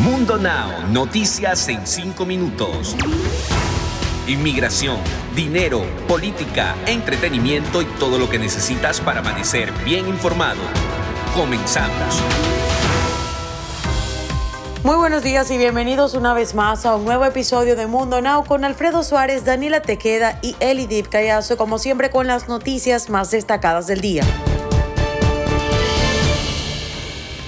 Mundo Now, noticias en 5 minutos. Inmigración, dinero, política, entretenimiento y todo lo que necesitas para amanecer bien informado. Comenzamos. Muy buenos días y bienvenidos una vez más a un nuevo episodio de Mundo Now con Alfredo Suárez, Daniela Tequeda y Elidip Callazo, como siempre con las noticias más destacadas del día.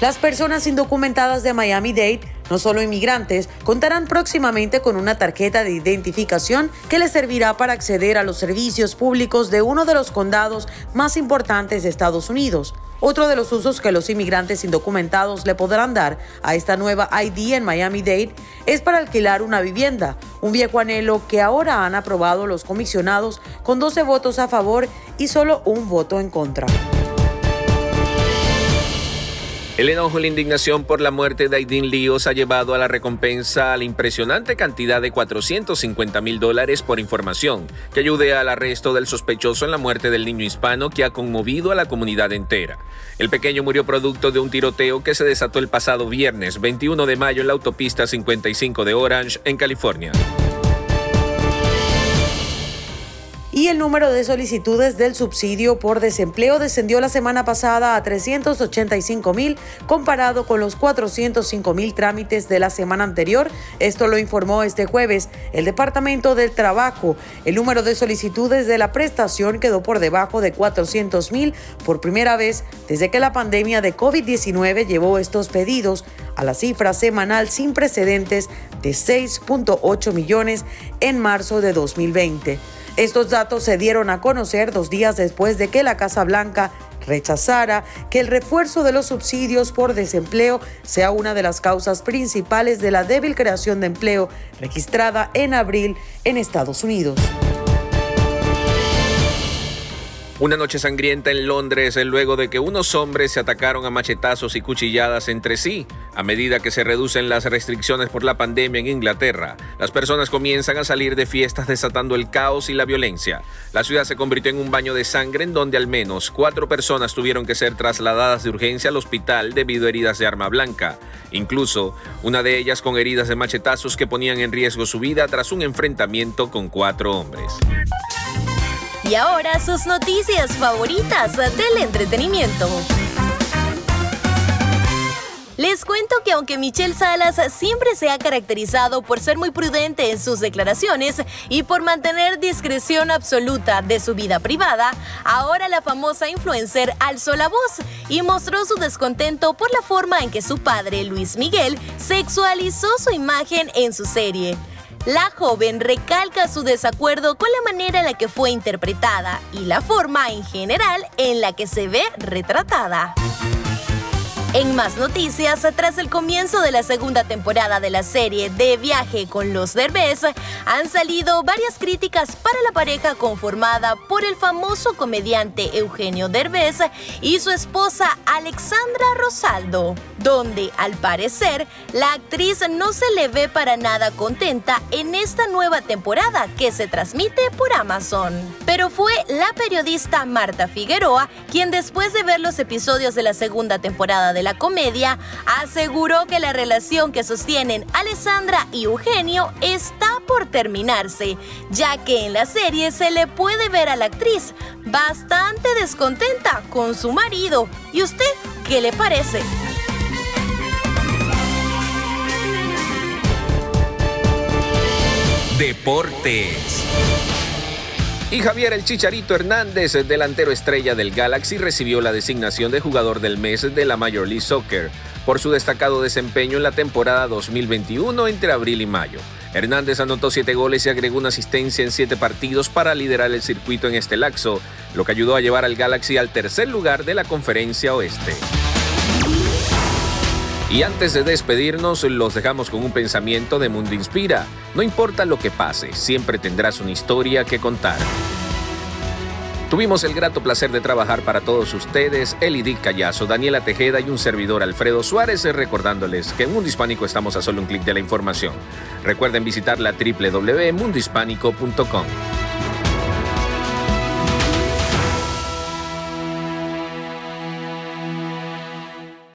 Las personas indocumentadas de Miami-Dade, no solo inmigrantes, contarán próximamente con una tarjeta de identificación que les servirá para acceder a los servicios públicos de uno de los condados más importantes de Estados Unidos. Otro de los usos que los inmigrantes indocumentados le podrán dar a esta nueva ID en Miami-Dade es para alquilar una vivienda, un viejo anhelo que ahora han aprobado los comisionados con 12 votos a favor y solo un voto en contra. El enojo y la indignación por la muerte de Aidin Líos ha llevado a la recompensa a la impresionante cantidad de 450 mil dólares por información que ayude al arresto del sospechoso en la muerte del niño hispano que ha conmovido a la comunidad entera. El pequeño murió producto de un tiroteo que se desató el pasado viernes 21 de mayo en la autopista 55 de Orange, en California. Y el número de solicitudes del subsidio por desempleo descendió la semana pasada a 385 mil comparado con los 405 mil trámites de la semana anterior. Esto lo informó este jueves el Departamento del Trabajo. El número de solicitudes de la prestación quedó por debajo de 400 mil por primera vez desde que la pandemia de COVID-19 llevó estos pedidos a la cifra semanal sin precedentes de 6.8 millones en marzo de 2020. Estos datos se dieron a conocer dos días después de que la Casa Blanca rechazara que el refuerzo de los subsidios por desempleo sea una de las causas principales de la débil creación de empleo registrada en abril en Estados Unidos. Una noche sangrienta en Londres luego de que unos hombres se atacaron a machetazos y cuchilladas entre sí. A medida que se reducen las restricciones por la pandemia en Inglaterra, las personas comienzan a salir de fiestas desatando el caos y la violencia. La ciudad se convirtió en un baño de sangre en donde al menos cuatro personas tuvieron que ser trasladadas de urgencia al hospital debido a heridas de arma blanca. Incluso una de ellas con heridas de machetazos que ponían en riesgo su vida tras un enfrentamiento con cuatro hombres. Y ahora sus noticias favoritas del entretenimiento. Les cuento que aunque Michelle Salas siempre se ha caracterizado por ser muy prudente en sus declaraciones y por mantener discreción absoluta de su vida privada, ahora la famosa influencer alzó la voz y mostró su descontento por la forma en que su padre, Luis Miguel, sexualizó su imagen en su serie. La joven recalca su desacuerdo con la manera en la que fue interpretada y la forma en general en la que se ve retratada. En más noticias, tras el comienzo de la segunda temporada de la serie De Viaje con los Derbez, han salido varias críticas para la pareja conformada por el famoso comediante Eugenio Derbez y su esposa Alexandra Rosaldo, donde al parecer la actriz no se le ve para nada contenta en esta nueva temporada que se transmite por Amazon. Pero fue la periodista Marta Figueroa quien después de ver los episodios de la segunda temporada de la comedia, aseguró que la relación que sostienen Alessandra y Eugenio está por terminarse, ya que en la serie se le puede ver a la actriz bastante descontenta con su marido. ¿Y usted qué le parece? Deportes. Y Javier El Chicharito Hernández, delantero estrella del Galaxy, recibió la designación de jugador del mes de la Major League Soccer por su destacado desempeño en la temporada 2021 entre abril y mayo. Hernández anotó siete goles y agregó una asistencia en siete partidos para liderar el circuito en este laxo, lo que ayudó a llevar al Galaxy al tercer lugar de la conferencia oeste. Y antes de despedirnos, los dejamos con un pensamiento de Mundo Inspira. No importa lo que pase, siempre tendrás una historia que contar. Tuvimos el grato placer de trabajar para todos ustedes, Elidic Callazo, Daniela Tejeda y un servidor Alfredo Suárez, recordándoles que en Mundo Hispánico estamos a solo un clic de la información. Recuerden visitar la www.mundohispánico.com.